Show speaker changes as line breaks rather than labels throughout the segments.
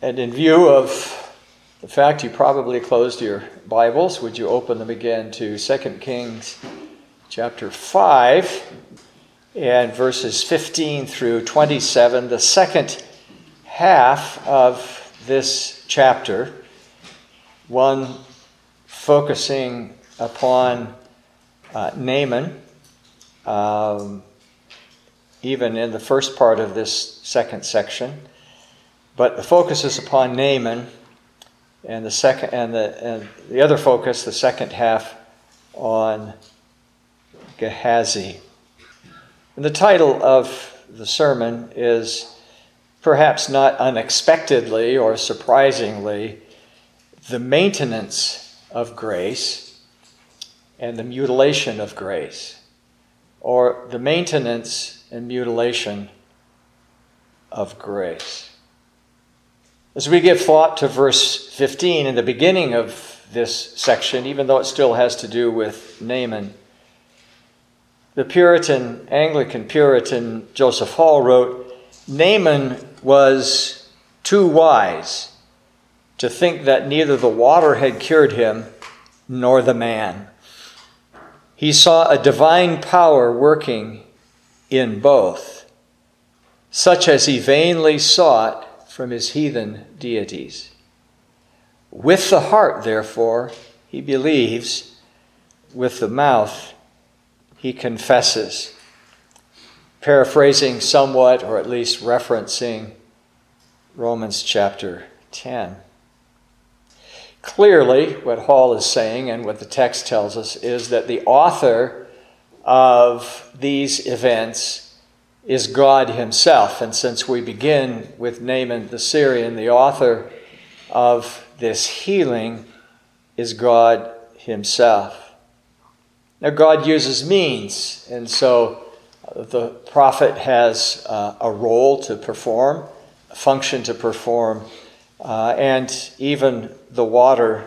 And in view of the fact you probably closed your Bibles, would you open them again to 2 Kings chapter 5 and verses 15 through 27, the second half of this chapter, one focusing upon uh, Naaman. Um, even in the first part of this second section. But the focus is upon Naaman, and the second and the and the other focus, the second half, on Gehazi. And the title of the sermon is perhaps not unexpectedly or surprisingly the maintenance of grace and the mutilation of grace, or the maintenance and mutilation of grace. As we give thought to verse 15 in the beginning of this section, even though it still has to do with Naaman, the Puritan, Anglican Puritan Joseph Hall wrote Naaman was too wise to think that neither the water had cured him nor the man. He saw a divine power working in both, such as he vainly sought from his heathen deities. With the heart, therefore, he believes, with the mouth, he confesses. Paraphrasing somewhat, or at least referencing Romans chapter 10. Clearly, what Hall is saying and what the text tells us is that the author of these events is God Himself. And since we begin with Naaman the Syrian, the author of this healing is God Himself. Now, God uses means, and so the prophet has uh, a role to perform, a function to perform, uh, and even the water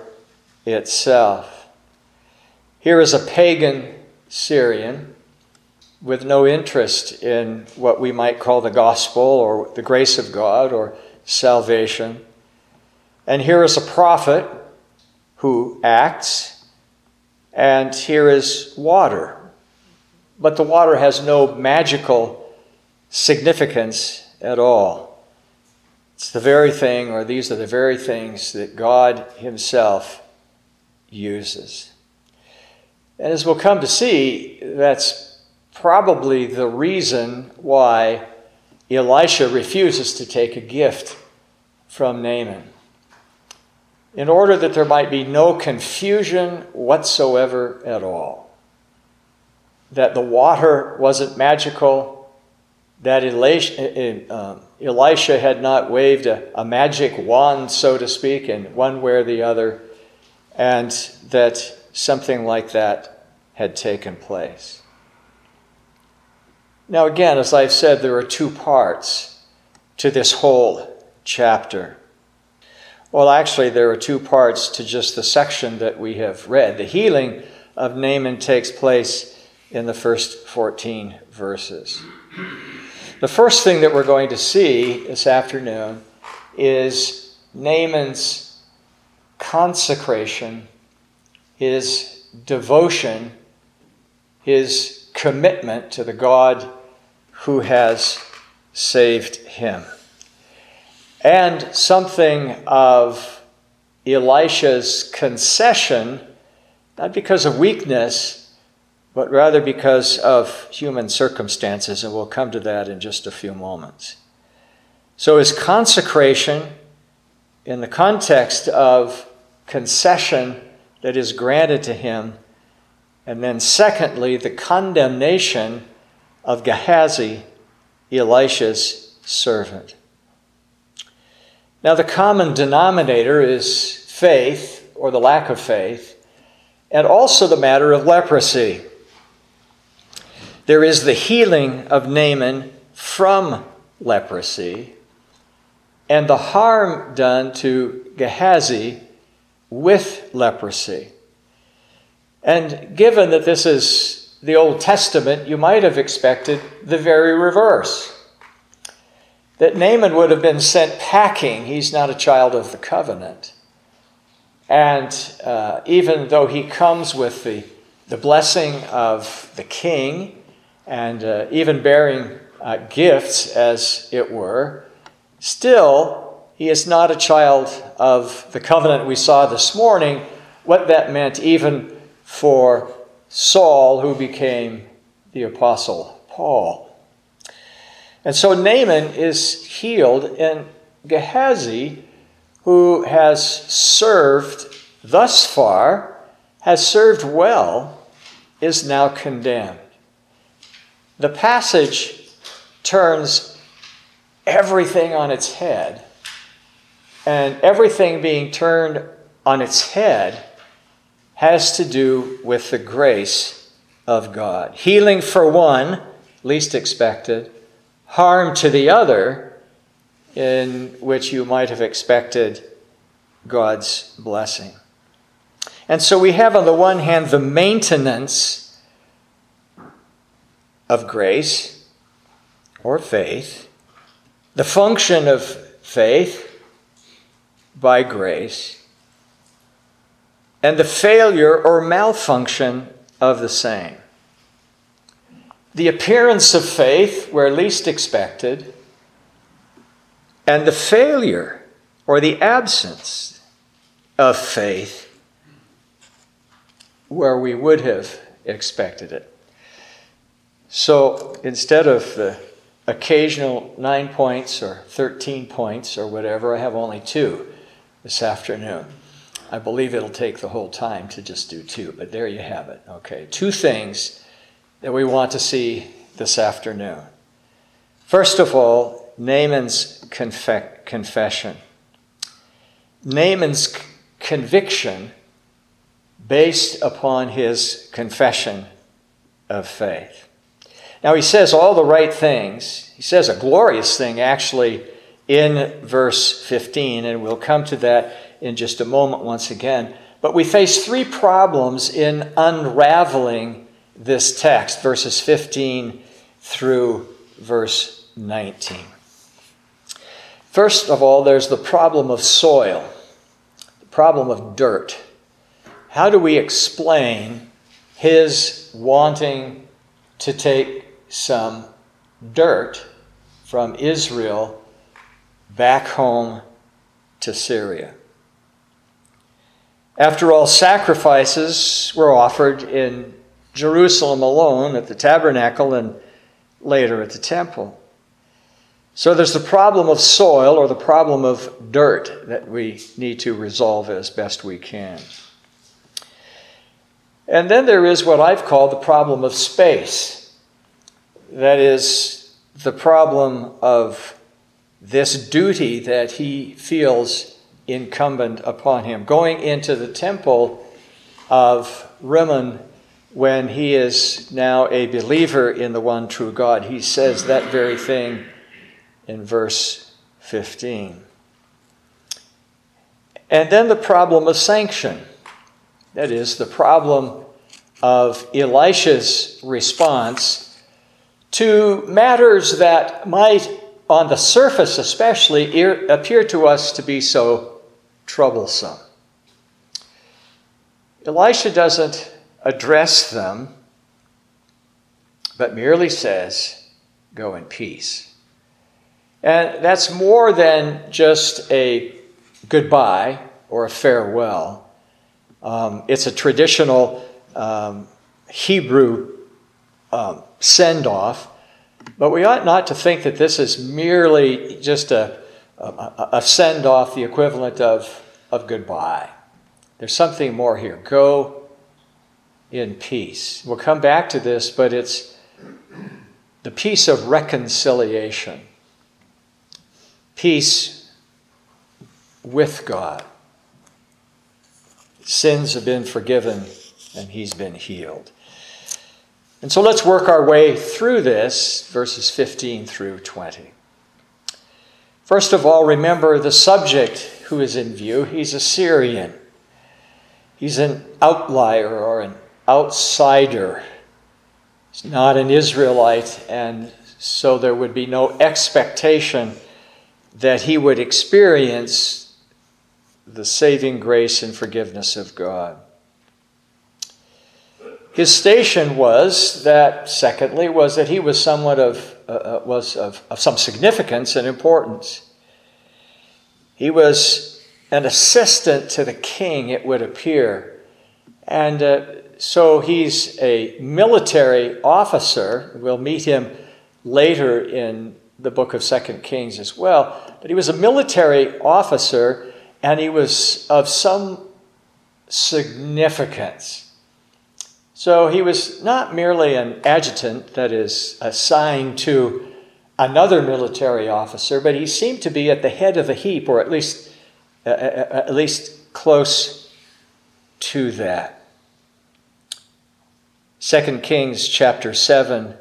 itself. Here is a pagan Syrian with no interest in what we might call the gospel or the grace of God or salvation. And here is a prophet who acts, and here is water. But the water has no magical significance at all. It's the very thing, or these are the very things that God Himself uses. And as we'll come to see, that's probably the reason why Elisha refuses to take a gift from Naaman. In order that there might be no confusion whatsoever at all. That the water wasn't magical, that Elisha, uh, Elisha had not waved a magic wand, so to speak, in one way or the other, and that something like that had taken place. Now, again, as I've said, there are two parts to this whole chapter. Well, actually, there are two parts to just the section that we have read. The healing of Naaman takes place in the first 14 verses. The first thing that we're going to see this afternoon is Naaman's consecration, his devotion, his commitment to the God who has saved him. And something of Elisha's concession, not because of weakness, but rather because of human circumstances, and we'll come to that in just a few moments. So, his consecration, in the context of concession that is granted to him. And then, secondly, the condemnation of Gehazi, Elisha's servant. Now, the common denominator is faith, or the lack of faith, and also the matter of leprosy. There is the healing of Naaman from leprosy, and the harm done to Gehazi with leprosy. And given that this is the Old Testament, you might have expected the very reverse that Naaman would have been sent packing. He's not a child of the covenant. And uh, even though he comes with the, the blessing of the king and uh, even bearing uh, gifts, as it were, still he is not a child of the covenant we saw this morning. What that meant, even for Saul, who became the Apostle Paul. And so Naaman is healed, and Gehazi, who has served thus far, has served well, is now condemned. The passage turns everything on its head, and everything being turned on its head has to do with the grace of God. Healing for one, least expected, harm to the other, in which you might have expected God's blessing. And so we have, on the one hand, the maintenance of grace or faith, the function of faith by grace, and the failure or malfunction of the same the appearance of faith where least expected, and the failure or the absence of faith where we would have expected it. So instead of the occasional nine points or 13 points or whatever, I have only two this afternoon. I believe it'll take the whole time to just do two, but there you have it. Okay, two things that we want to see this afternoon. First of all, Naaman's confe- confession. Naaman's c- conviction based upon his confession of faith. Now, he says all the right things. He says a glorious thing, actually, in verse 15, and we'll come to that in just a moment once again. But we face three problems in unraveling this text, verses 15 through verse 19. First of all, there's the problem of soil, the problem of dirt. How do we explain his wanting to take some dirt from Israel back home to Syria? After all, sacrifices were offered in Jerusalem alone at the tabernacle and later at the temple. So there's the problem of soil or the problem of dirt that we need to resolve as best we can. And then there is what I've called the problem of space. That is the problem of this duty that he feels incumbent upon him. Going into the temple of Rimmon when he is now a believer in the one true God. He says that very thing in verse 15. And then the problem of sanction. That is, the problem of Elisha's response to matters that might, on the surface especially, appear to us to be so troublesome. Elisha doesn't address them, but merely says, Go in peace. And that's more than just a goodbye or a farewell. Um, it's a traditional um, Hebrew um, send off, but we ought not to think that this is merely just a, a, a send off, the equivalent of, of goodbye. There's something more here. Go in peace. We'll come back to this, but it's the peace of reconciliation, peace with God. Sins have been forgiven and he's been healed. And so let's work our way through this, verses 15 through 20. First of all, remember the subject who is in view. He's a Syrian. He's an outlier or an outsider. He's not an Israelite, and so there would be no expectation that he would experience the saving grace and forgiveness of God. His station was that, secondly, was that he was somewhat of, uh, uh, was of, of some significance and importance. He was an assistant to the king, it would appear. And uh, so he's a military officer. We'll meet him later in the book of Second Kings as well. But he was a military officer and he was of some significance. So he was not merely an adjutant that is assigned to another military officer, but he seemed to be at the head of the heap, or at least, uh at least close to that. 2 Kings chapter 7,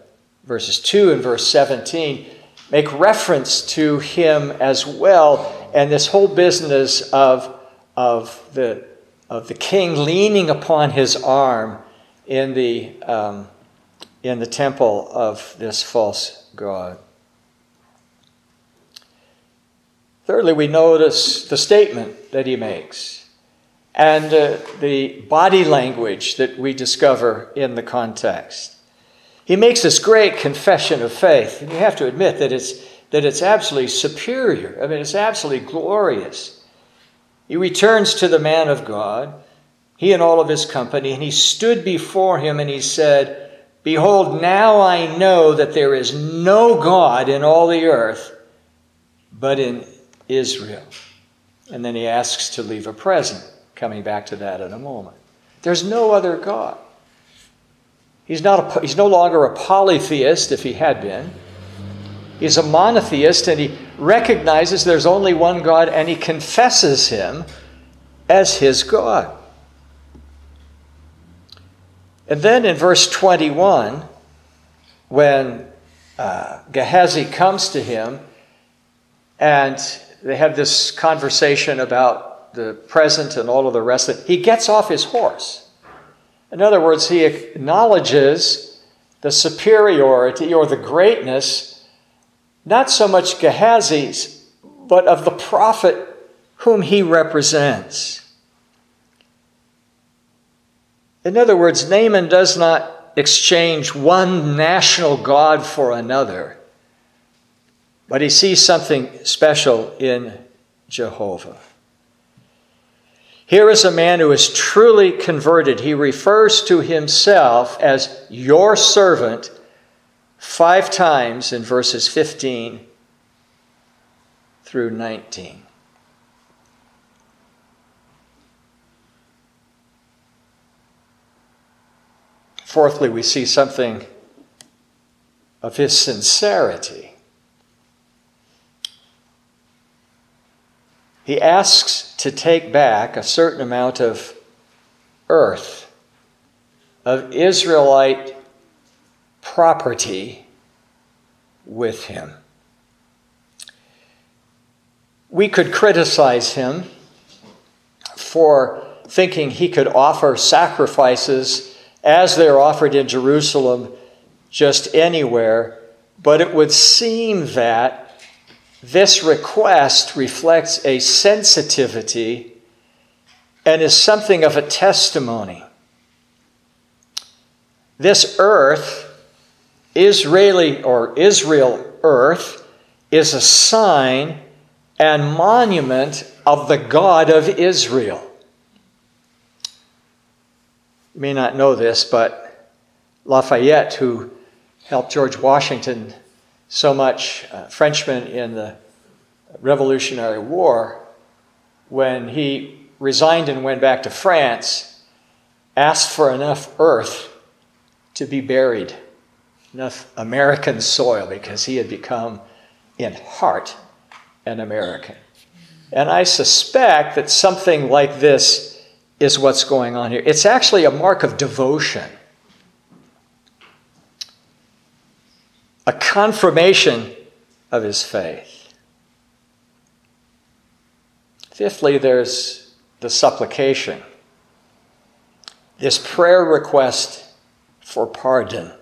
verses 2 and verse 17 make reference to him as well, and this whole business of, of, the, of the king leaning upon his arm in the, um, in the temple of this false god. Thirdly, we notice the statement that he makes and uh, the body language that we discover in the context. He makes this great confession of faith, and you have to admit that it's, that it's absolutely superior. I mean, it's absolutely glorious. He returns to the man of God he and all of his company, and he stood before him and he said, Behold, now I know that there is no God in all the earth but in Israel. And then he asks to leave a present, coming back to that in a moment. There's no other God. He's, not a, he's no longer a polytheist if he had been. He's a monotheist and he recognizes there's only one God and he confesses him as his God. And then in verse 21, when uh, Gehazi comes to him and they have this conversation about the present and all of the rest of it, he gets off his horse. In other words, he acknowledges the superiority or the greatness, not so much Gehazi's, but of the prophet whom he represents. In other words, Naaman does not exchange one national God for another, but he sees something special in Jehovah. Here is a man who is truly converted. He refers to himself as your servant five times in verses 15 through 19. Fourthly, we see something of his sincerity. He asks to take back a certain amount of earth, of Israelite property with him. We could criticize him for thinking he could offer sacrifices as they're offered in Jerusalem just anywhere, but it would seem that this request reflects a sensitivity and is something of a testimony. This earth, Israeli or Israel earth, is a sign and monument of the God of Israel. You may not know this, but Lafayette, who helped George Washington so much, uh, Frenchman in the Revolutionary War, when he resigned and went back to France, asked for enough earth to be buried, enough American soil, because he had become, in heart, an American. And I suspect that something like this is what's going on here. It's actually a mark of devotion, a confirmation of his faith. Fifthly, there's the supplication, this prayer request for pardon.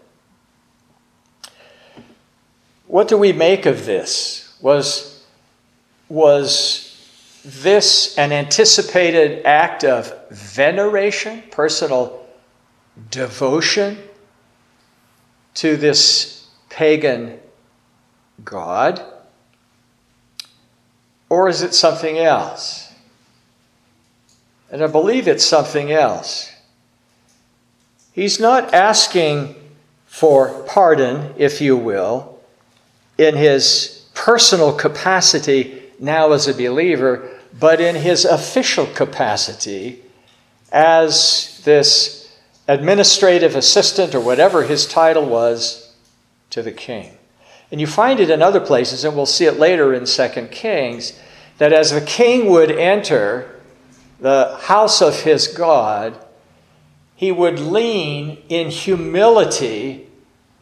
What do we make of this? Was was this an anticipated act of veneration, personal devotion to this pagan God? Or is it something else? And I believe it's something else. He's not asking for pardon, if you will, in his personal capacity now as a believer, but in his official capacity as this administrative assistant or whatever his title was to the king. And you find it in other places, and we'll see it later in 2 Kings, that as the king would enter the house of his God, he would lean in humility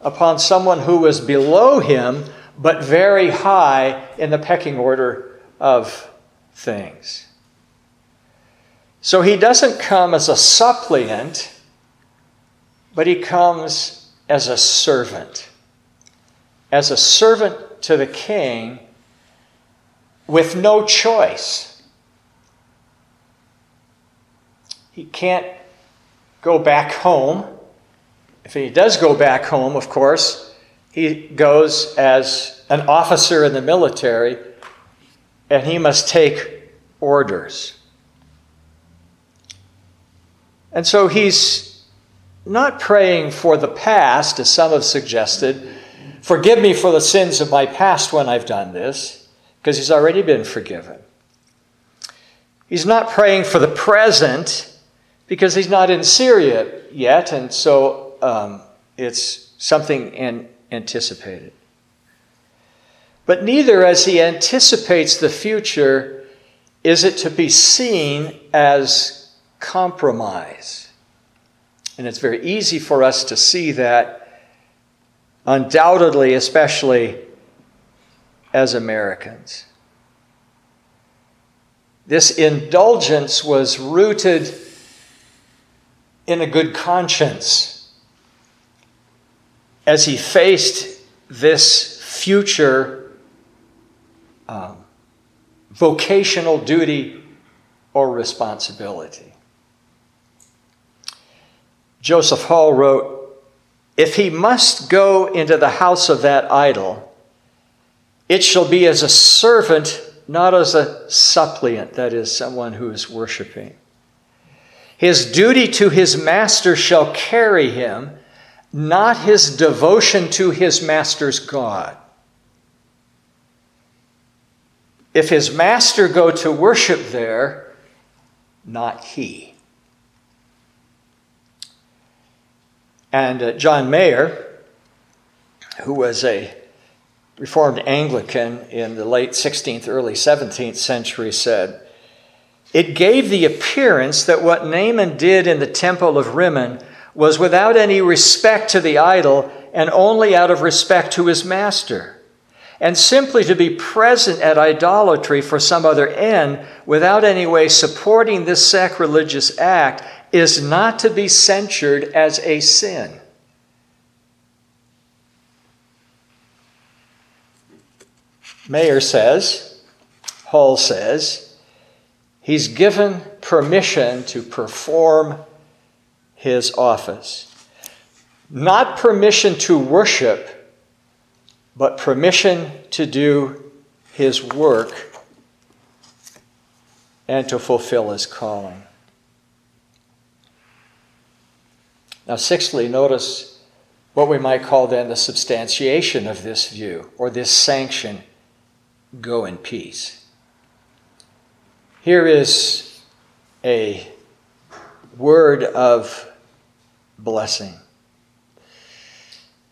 upon someone who was below him, but very high in the pecking order of things. So he doesn't come as a suppliant, but he comes as a servant. As a servant to the king with no choice. He can't go back home. If he does go back home, of course, he goes as an officer in the military and he must take orders. And so he's not praying for the past, as some have suggested. Forgive me for the sins of my past when I've done this, because he's already been forgiven. He's not praying for the present because he's not in Syria yet, and so um, it's something in, anticipated. But neither, as he anticipates the future, is it to be seen as compromise. And it's very easy for us to see that, undoubtedly, especially as Americans. This indulgence was rooted in a good conscience as he faced this future um, vocational duty or responsibility. Joseph Hall wrote If he must go into the house of that idol, it shall be as a servant, not as a suppliant, that is, someone who is worshiping. His duty to his master shall carry him, not his devotion to his master's God. If his master go to worship there, not he. And uh, John Mayer, who was a Reformed Anglican in the late 16th, early 17th century, said, It gave the appearance that what Naaman did in the temple of Rimmon was without any respect to the idol and only out of respect to his master. And simply to be present at idolatry for some other end without any way supporting this sacrilegious act is not to be censured as a sin. Mayer says, Hall says, he's given permission to perform his office. Not permission to worship but permission to do his work and to fulfill his calling. Now, sixthly, notice what we might call then the substantiation of this view or this sanction go in peace. Here is a word of blessing.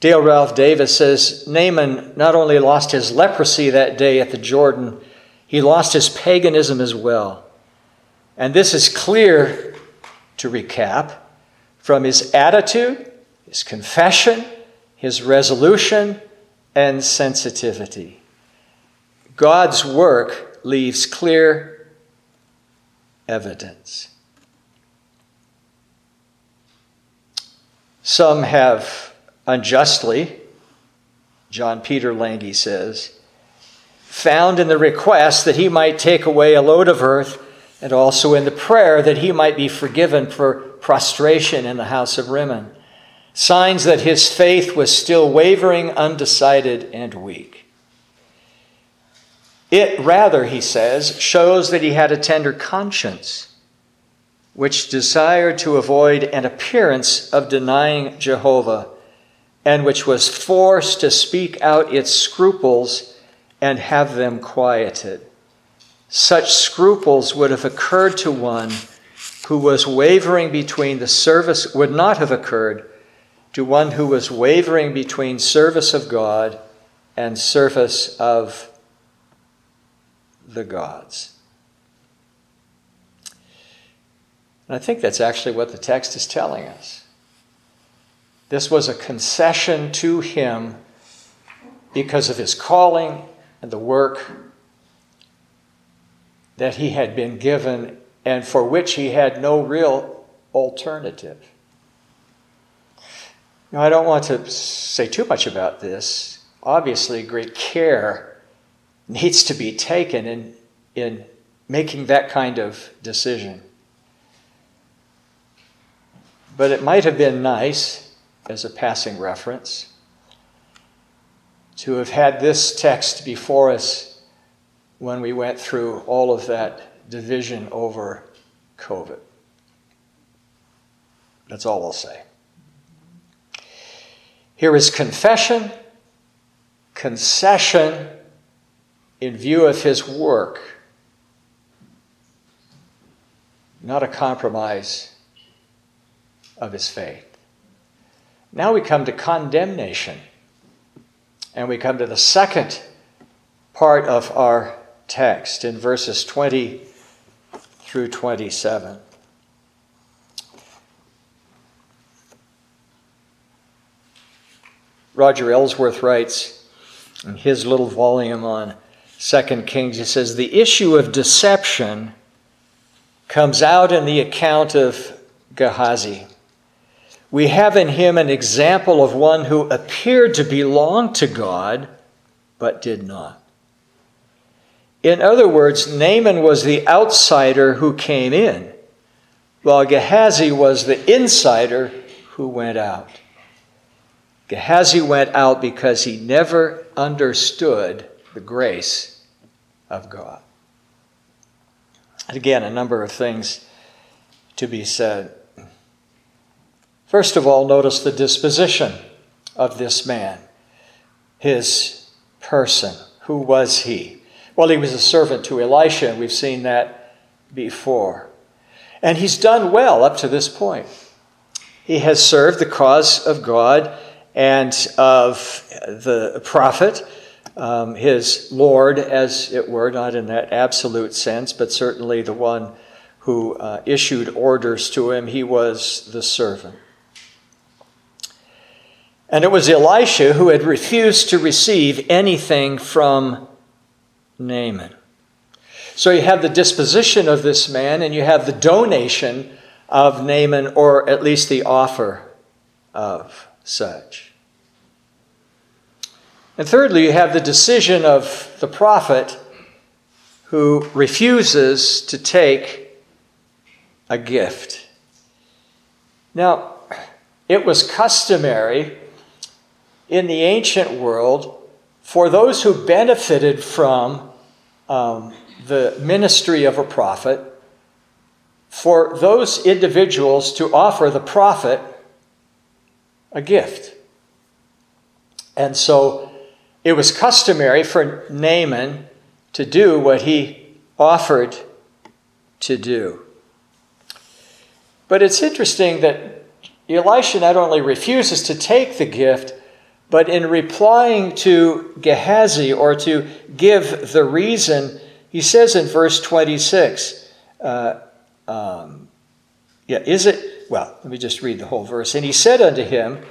Dale Ralph Davis says Naaman not only lost his leprosy that day at the Jordan, he lost his paganism as well. And this is clear, to recap, from his attitude, his confession, his resolution, and sensitivity. God's work leaves clear evidence. Some have unjustly, John Peter Lange says, found in the request that he might take away a load of earth, and also in the prayer that he might be forgiven for prostration in the house of Rimmon. Signs that his faith was still wavering, undecided, and weak. It rather, he says, shows that he had a tender conscience, which desired to avoid an appearance of denying Jehovah, and which was forced to speak out its scruples and have them quieted. Such scruples would have occurred to one who was wavering between the service, would not have occurred to one who was wavering between service of God and service of the gods. And I think that's actually what the text is telling us. This was a concession to him because of his calling and the work that he had been given and for which he had no real alternative. Now, I don't want to say too much about this. Obviously, great care needs to be taken in, in making that kind of decision. But it might have been nice, as a passing reference, to have had this text before us when we went through all of that division over COVID. That's all I'll say. Here is confession, concession in view of his work, not a compromise of his faith. Now we come to condemnation, and we come to the second part of our text in verses 20 through 27. Roger Ellsworth writes in his little volume on Second Kings, he says, The issue of deception comes out in the account of Gehazi. We have in him an example of one who appeared to belong to God, but did not. In other words, Naaman was the outsider who came in, while Gehazi was the insider who went out. Gehazi went out because he never understood the grace of God. And again, a number of things to be said. First of all, notice the disposition of this man, his person. Who was he? Well, he was a servant to Elisha. And we've seen that before. And he's done well up to this point. He has served the cause of God and of the prophet, um, his Lord, as it were, not in that absolute sense, but certainly the one who uh, issued orders to him. He was the servant. And it was Elisha who had refused to receive anything from Naaman. So you have the disposition of this man, and you have the donation of Naaman, or at least the offer of such. And thirdly, you have the decision of the prophet who refuses to take a gift. Now, it was customary in the ancient world for those who benefited from um, the ministry of a prophet, for those individuals to offer the prophet a gift. And so it was customary for Naaman to do what he offered to do. But it's interesting that Elisha not only refuses to take the gift, but in replying to Gehazi or to give the reason, he says in verse 26, uh, um, yeah, is it, well, let me just read the whole verse. And he said unto him,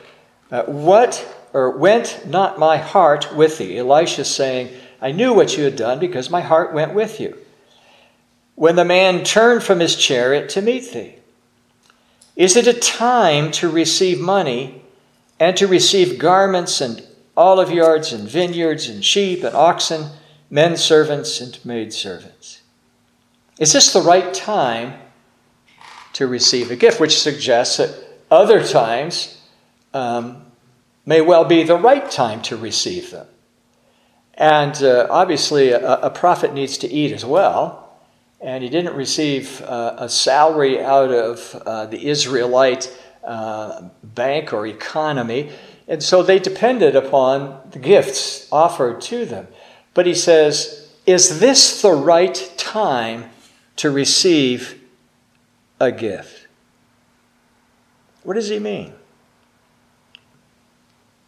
uh, What or went not my heart with thee? Elisha saying, I knew what you had done because my heart went with you. When the man turned from his chariot to meet thee, is it a time to receive money and to receive garments and olive yards and vineyards and sheep and oxen, men servants and maid servants. Is this the right time to receive a gift? Which suggests that other times um, may well be the right time to receive them. And uh, obviously, a, a, prophet needs to eat as well. And he didn't receive uh, a salary out of uh, the Israelite uh, bank or economy. And so they depended upon the gifts offered to them. But he says, Is this the right time to receive a gift? What does he mean?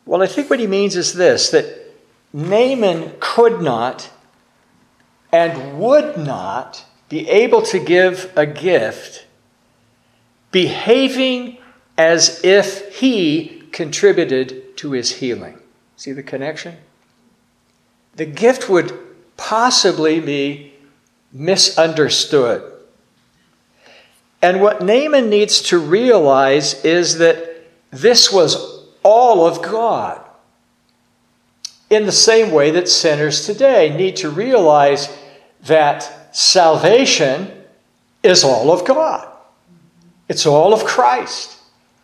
Well, I think what he means is this that Naaman could not and would not be able to give a gift behaving as if he contributed to his healing. See the connection? The gift would possibly be misunderstood. And what Naaman needs to realize is that this was all of God. In the same way that sinners today need to realize that salvation is all of God. It's all of Christ.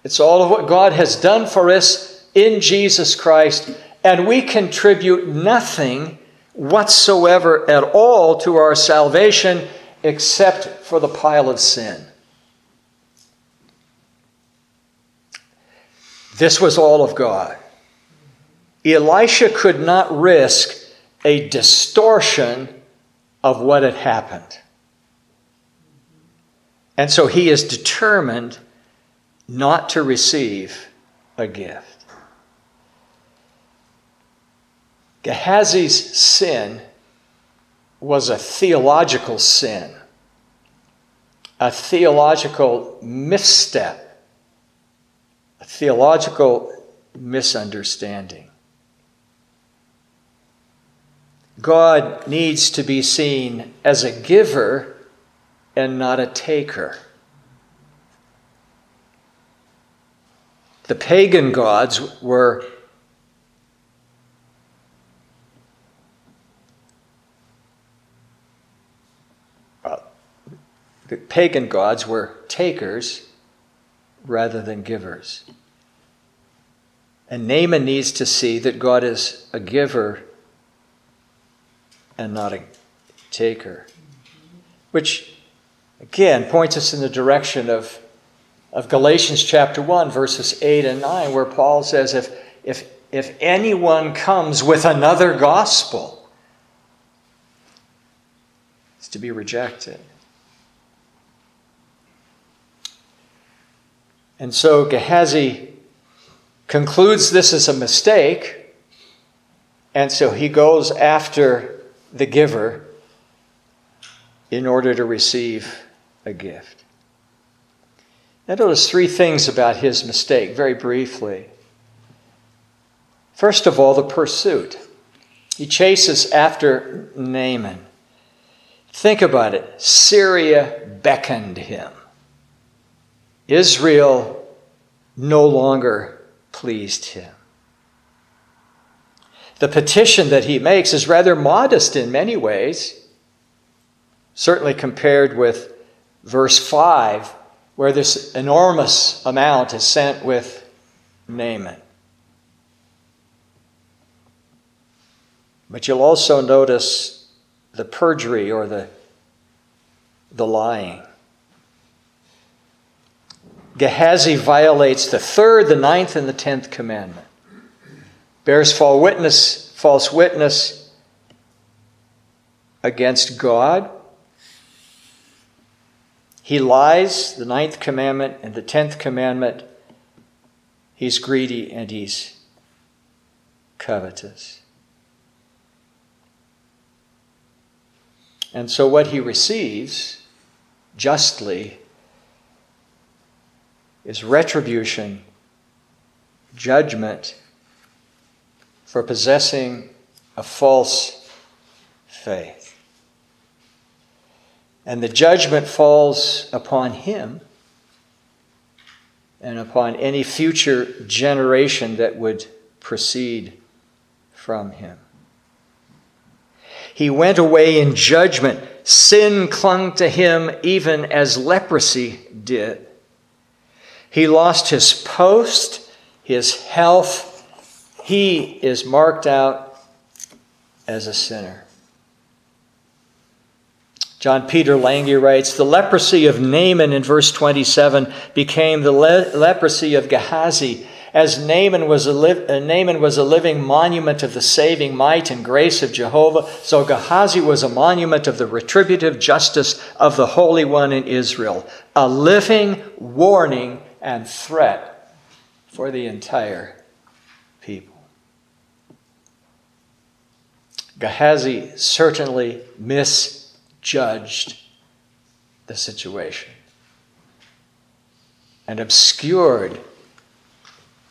It's all of what God has done for us in Jesus Christ, and we contribute nothing whatsoever at all to our salvation except for the pile of sin. This was all of God. Elisha could not risk a distortion of what had happened. And so he is determined not to receive a gift. Gehazi's sin was a theological sin, a theological misstep, a theological misunderstanding. God needs to be seen as a giver and not a taker. The pagan gods were the pagan gods were takers rather than givers. And Naaman needs to see that God is a giver and not a taker. Which, again, points us in the direction of of Galatians chapter 1, verses 8 and 9, where Paul says, if, if, if anyone comes with another gospel, it's to be rejected. And so Gehazi concludes this is a mistake, and so he goes after the giver in order to receive a gift. Now, notice three things about his mistake, very briefly. First of all, the pursuit. He chases after Naaman. Think about it Syria beckoned him, Israel no longer pleased him. The petition that he makes is rather modest in many ways, certainly compared with verse 5 where this enormous amount is sent with Naaman. But you'll also notice the perjury or the, the lying. Gehazi violates the third, the ninth, and the tenth commandment. Bears false witness, false witness against God he lies, the ninth commandment and the tenth commandment. He's greedy and he's covetous. And so, what he receives justly is retribution, judgment for possessing a false faith. And the judgment falls upon him and upon any future generation that would proceed from him. He went away in judgment. Sin clung to him even as leprosy did. He lost his post, his health. He is marked out as a sinner. John Peter Lange writes The leprosy of Naaman in verse 27 became the le- leprosy of Gehazi as Naaman was, a li- uh, Naaman was a living monument of the saving might and grace of Jehovah, so Gehazi was a monument of the retributive justice of the Holy One in Israel, a living warning and threat for the entire people. Gehazi certainly misjudged the situation and obscured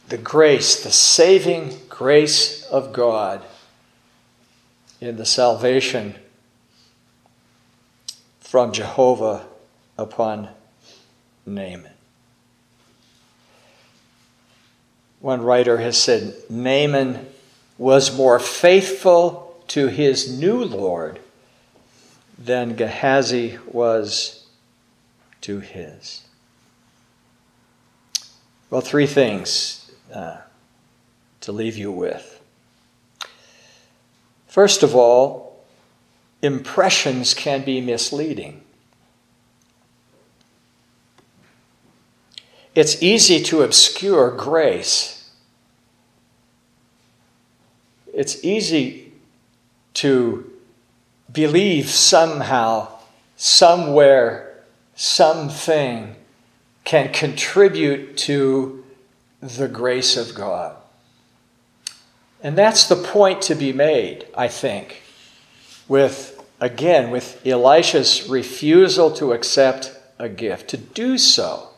the grace, the saving grace of God in the salvation from Jehovah upon Naaman. One writer has said Naaman was more faithful to his new Lord than Gehazi was to his. Well, three things uh, to leave you with. First of all, impressions can be misleading. It's easy to obscure grace. It's easy to believe somehow, somewhere, something can contribute to the grace of God. And that's the point to be made, I think, with, again, with Elisha's refusal to accept a gift. To do so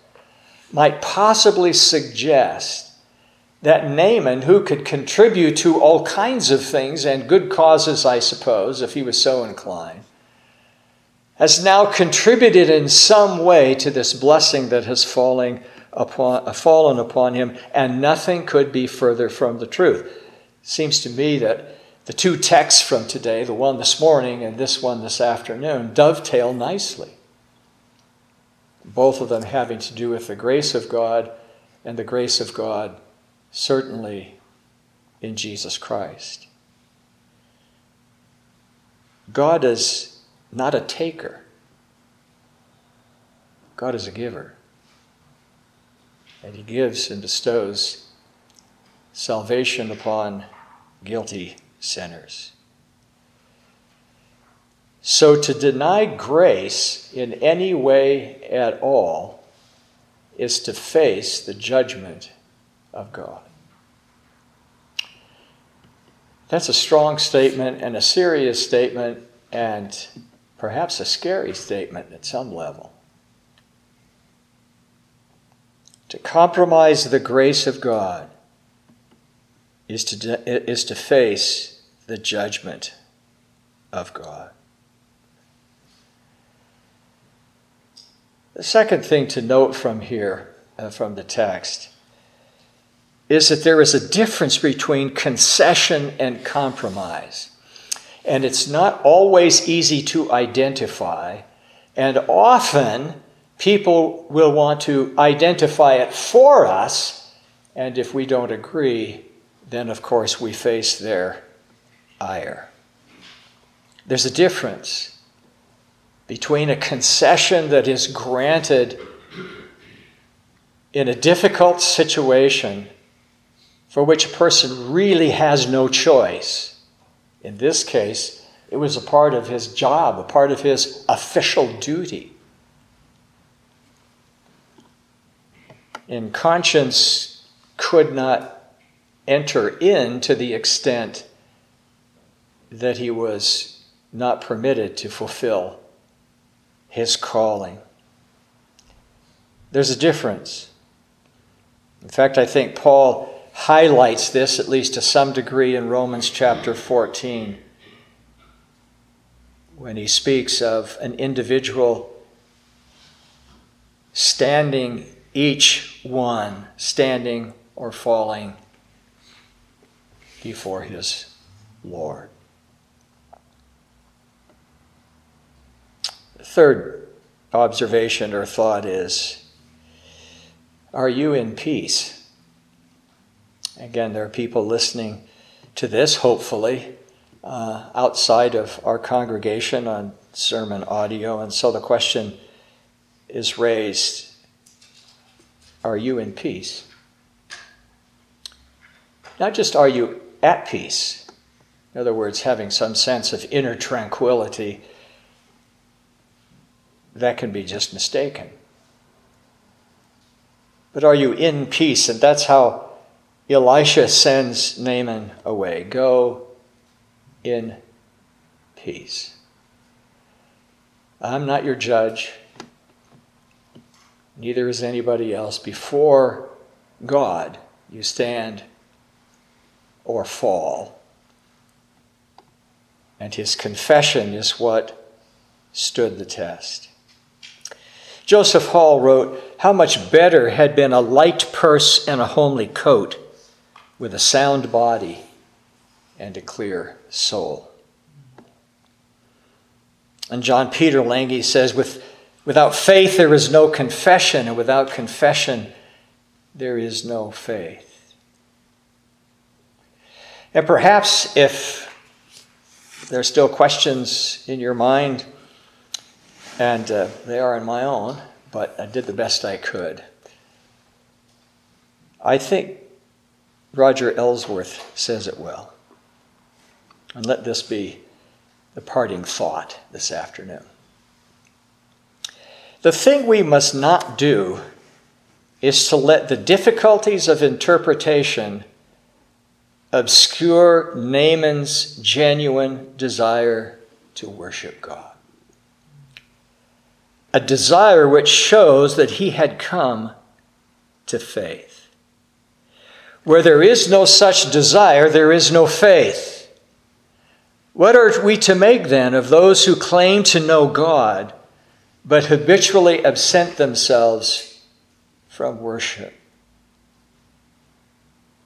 might possibly suggest that Naaman, who could contribute to all kinds of things and good causes, I suppose, if he was so inclined, has now contributed in some way to this blessing that has fallen upon, uh, fallen upon him, and nothing could be further from the truth. Seems to me that the two texts from today, the one this morning and this one this afternoon, dovetail nicely. Both of them having to do with the grace of God and the grace of God, certainly in Jesus Christ. God is not a taker, God is a giver and he gives and bestows salvation upon guilty sinners. So to deny grace in any way at all is to face the judgment of God. That's a strong statement and a serious statement and perhaps a scary statement at some level. To compromise the grace of God is to, is to face the judgment of God. The second thing to note from here, uh, from the text, is that there is a difference between concession and compromise. And it's not always easy to identify, and often people will want to identify it for us, and if we don't agree, then of course we face their ire. There's a difference between a concession that is granted in a difficult situation for which a person really has no choice. In this case, it was a part of his job, a part of his official duty. and conscience could not enter in to the extent that he was not permitted to fulfill his calling. There's a difference. In fact, I think Paul highlights this, at least to some degree, in Romans chapter 14, when he speaks of an individual standing each one standing or falling before his Lord. Third observation or thought is Are you in peace? Again, there are people listening to this, hopefully, uh, outside of our congregation on sermon audio. And so the question is raised Are you in peace? Not just are you at peace, in other words, having some sense of inner tranquility, that can be just mistaken. But are you in peace? And that's how Elisha sends Naaman away. Go in peace. I'm not your judge, neither is anybody else. Before God, you stand or fall. And his confession is what stood the test. Joseph Hall wrote, How much better had been a light purse and a homely coat with a sound body and a clear soul. And John Peter Lange says, With, Without faith, there is no confession, and without confession, there is no faith. And perhaps if there are still questions in your mind, and uh, they are in my own, but I did the best I could. I think Roger Ellsworth says it well. And let this be the parting thought this afternoon. The thing we must not do is to let the difficulties of interpretation obscure Naaman's genuine desire to worship God. A desire which shows that he had come to faith. Where there is no such desire, there is no faith. What are we to make then of those who claim to know God, but habitually absent themselves from worship?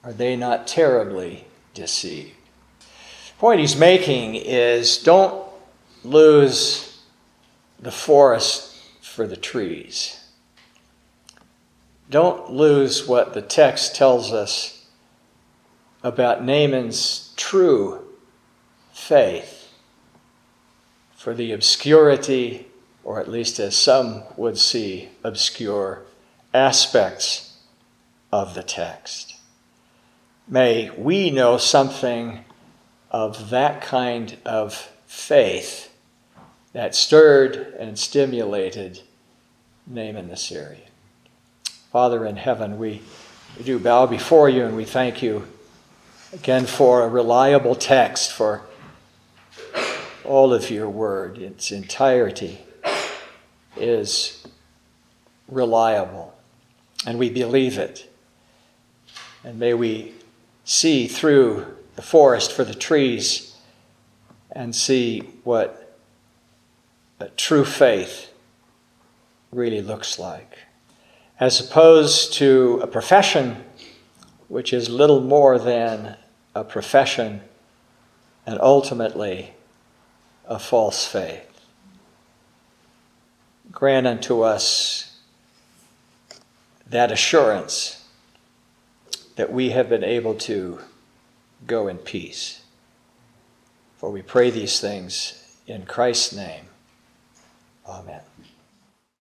Are they not terribly deceived? The point he's making is don't lose the forest for the trees. Don't lose what the text tells us about Naaman's true faith for the obscurity, or at least as some would see, obscure aspects of the text. May we know something of that kind of faith that stirred and stimulated Naaman the Syrian. Father in heaven, we, we do bow before you and we thank you again for a reliable text, for all of your word, its entirety, is reliable. And we believe it. And may we see through the forest for the trees and see what a true faith really looks like. As opposed to a profession which is little more than a profession and ultimately a false faith. Grant unto us that assurance that we have been able to go in peace. For we pray these things in Christ's name. Amen.